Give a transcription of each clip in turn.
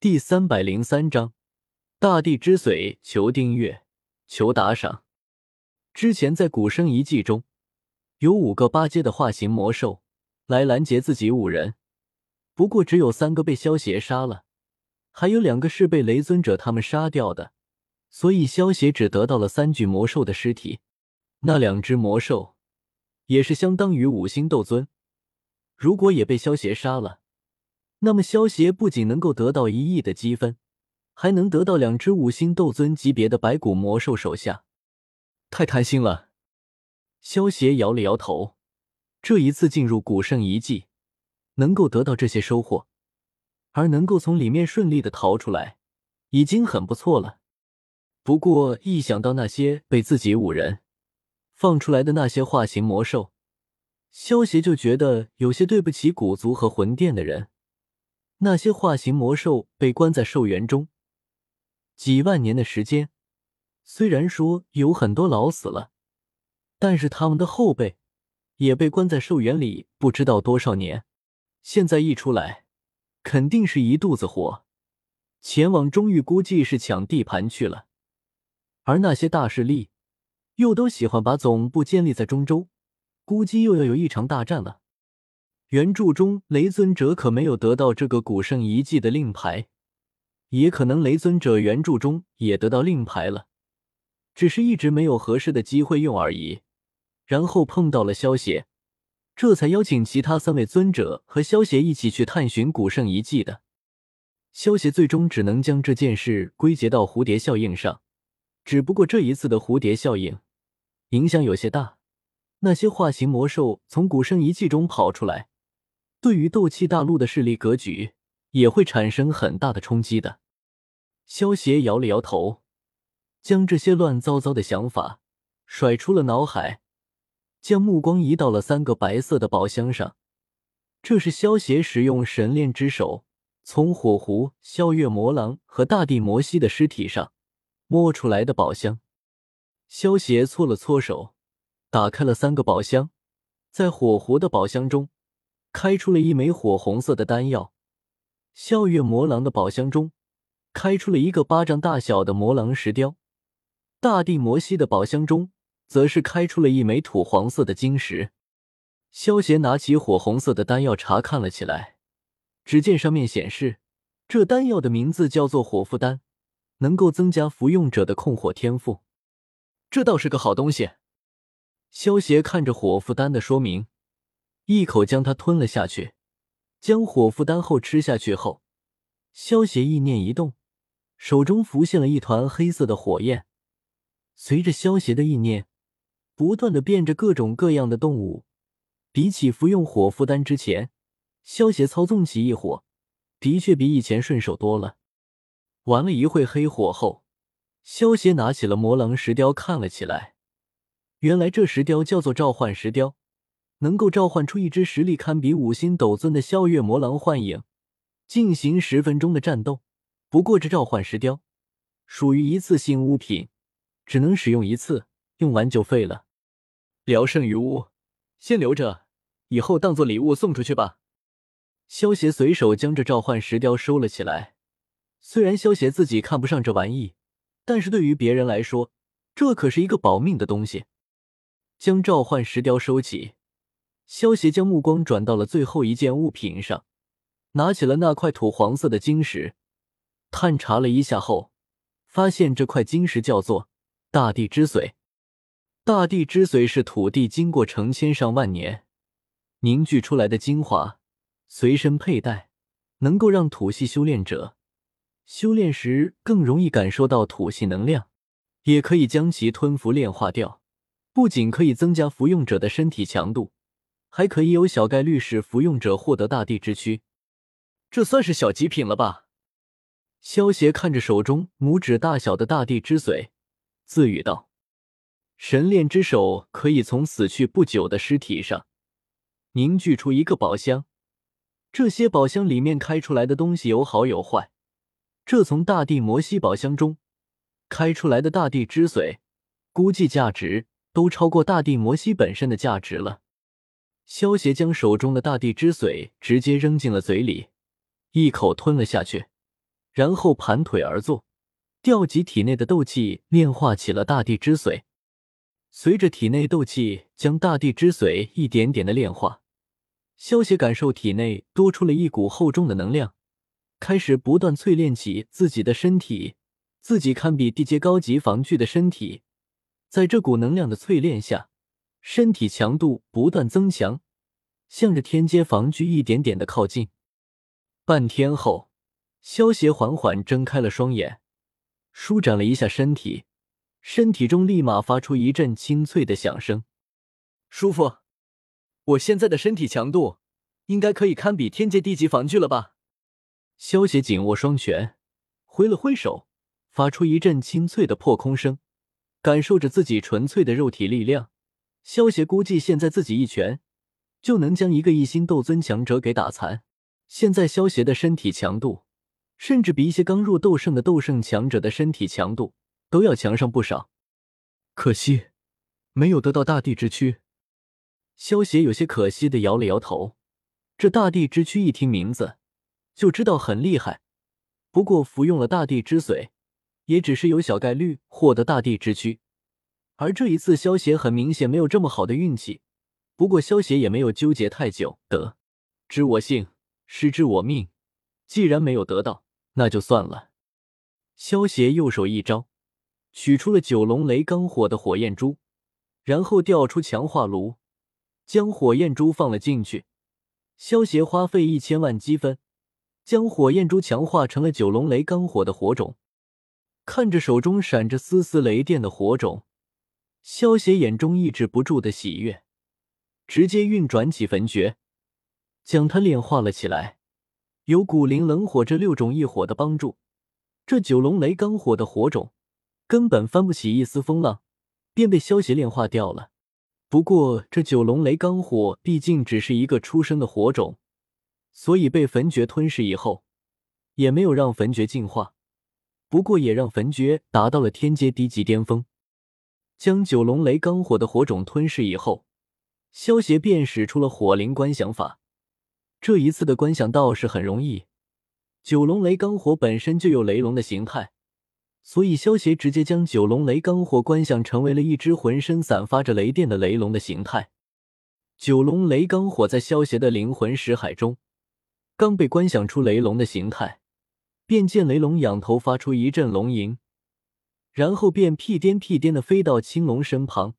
第三百零三章，大地之髓。求订阅，求打赏。之前在古生遗迹中，有五个八阶的化形魔兽来拦截自己五人，不过只有三个被萧邪杀了，还有两个是被雷尊者他们杀掉的，所以萧邪只得到了三具魔兽的尸体。那两只魔兽也是相当于五星斗尊，如果也被萧邪杀了。那么，萧协不仅能够得到一亿的积分，还能得到两只五星斗尊级别的白骨魔兽手下，太贪心了。萧协摇了摇头，这一次进入古圣遗迹，能够得到这些收获，而能够从里面顺利的逃出来，已经很不错了。不过，一想到那些被自己五人放出来的那些化形魔兽，萧协就觉得有些对不起古族和魂殿的人。那些化形魔兽被关在兽园中几万年的时间，虽然说有很多老死了，但是他们的后辈也被关在兽园里不知道多少年，现在一出来，肯定是一肚子火，前往中域估计是抢地盘去了。而那些大势力又都喜欢把总部建立在中州，估计又要有一场大战了。原著中，雷尊者可没有得到这个古圣遗迹的令牌，也可能雷尊者原著中也得到令牌了，只是一直没有合适的机会用而已。然后碰到了萧邪，这才邀请其他三位尊者和萧邪一起去探寻古圣遗迹的。萧邪最终只能将这件事归结到蝴蝶效应上，只不过这一次的蝴蝶效应影响有些大，那些化形魔兽从古圣遗迹中跑出来。对于斗气大陆的势力格局也会产生很大的冲击的。萧协摇了摇头，将这些乱糟糟的想法甩出了脑海，将目光移到了三个白色的宝箱上。这是萧协使用神炼之手从火狐、萧月魔狼和大地魔蜥的尸体上摸出来的宝箱。萧协搓了搓手，打开了三个宝箱，在火狐的宝箱中。开出了一枚火红色的丹药，笑月魔狼的宝箱中开出了一个巴掌大小的魔狼石雕，大地魔蜥的宝箱中则是开出了一枚土黄色的晶石。萧邪拿起火红色的丹药查看了起来，只见上面显示，这丹药的名字叫做火符丹，能够增加服用者的控火天赋。这倒是个好东西。萧邪看着火符丹的说明。一口将它吞了下去，将火符丹后吃下去后，萧邪意念一动，手中浮现了一团黑色的火焰。随着萧邪的意念，不断的变着各种各样的动物。比起服用火符丹之前，萧邪操纵起异火，的确比以前顺手多了。玩了一会黑火后，萧邪拿起了魔狼石雕看了起来。原来这石雕叫做召唤石雕。能够召唤出一只实力堪比五星斗尊的萧月魔狼幻影，进行十分钟的战斗。不过这召唤石雕属于一次性物品，只能使用一次，用完就废了。聊胜于无，先留着，以后当做礼物送出去吧。萧协随手将这召唤石雕收了起来。虽然萧协自己看不上这玩意，但是对于别人来说，这可是一个保命的东西。将召唤石雕收起。萧协将目光转到了最后一件物品上，拿起了那块土黄色的晶石，探查了一下后，发现这块晶石叫做大地之髓。大地之髓是土地经过成千上万年凝聚出来的精华，随身佩戴，能够让土系修炼者修炼时更容易感受到土系能量，也可以将其吞服炼化掉。不仅可以增加服用者的身体强度。还可以有小概率使服用者获得大地之躯，这算是小极品了吧？萧协看着手中拇指大小的大地之髓，自语道：“神炼之手可以从死去不久的尸体上凝聚出一个宝箱，这些宝箱里面开出来的东西有好有坏。这从大地魔蜥宝箱中开出来的大地之髓，估计价值都超过大地魔蜥本身的价值了。”萧协将手中的大地之髓直接扔进了嘴里，一口吞了下去，然后盘腿而坐，调集体内的斗气，炼化起了大地之髓。随着体内斗气将大地之髓一点点的炼化，萧协感受体内多出了一股厚重的能量，开始不断淬炼起自己的身体。自己堪比地阶高级防具的身体，在这股能量的淬炼下，身体强度不断增强，向着天阶防具一点点的靠近。半天后，萧协缓缓睁开了双眼，舒展了一下身体。身体中立马发出一阵清脆的响声，舒服。我现在的身体强度应该可以堪比天阶低级防具了吧？萧协紧握双拳，挥了挥手，发出一阵清脆的破空声，感受着自己纯粹的肉体力量。萧协估计现在自己一拳就能将一个一星斗尊强者给打残。现在萧协的身体强度，甚至比一些刚入斗圣的斗圣强者的身体强度。都要强上不少，可惜没有得到大地之躯。萧协有些可惜的摇了摇头。这大地之躯一听名字就知道很厉害，不过服用了大地之髓，也只是有小概率获得大地之躯。而这一次，萧协很明显没有这么好的运气。不过萧协也没有纠结太久，得知我幸，失之我命。既然没有得到，那就算了。萧协右手一招。取出了九龙雷罡火的火焰珠，然后调出强化炉，将火焰珠放了进去。萧协花费一千万积分，将火焰珠强化成了九龙雷罡火的火种。看着手中闪着丝丝雷电的火种，萧邪眼中抑制不住的喜悦，直接运转起焚诀，将它炼化了起来。有古灵冷火这六种异火的帮助，这九龙雷罡火的火种。根本翻不起一丝风浪，便被萧邪炼化掉了。不过这九龙雷罡火毕竟只是一个出生的火种，所以被焚诀吞噬以后，也没有让焚诀进化。不过也让焚诀达到了天阶低级巅峰。将九龙雷罡火的火种吞噬以后，萧协便使出了火灵观想法。这一次的观想倒是很容易，九龙雷罡火本身就有雷龙的形态。所以，萧协直接将九龙雷罡火观想成为了一只浑身散发着雷电的雷龙的形态。九龙雷罡火在萧协的灵魂识海中，刚被观想出雷龙的形态，便见雷龙仰头发出一阵龙吟，然后便屁颠屁颠的飞到青龙身旁，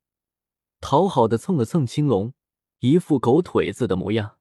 讨好的蹭了蹭青龙，一副狗腿子的模样。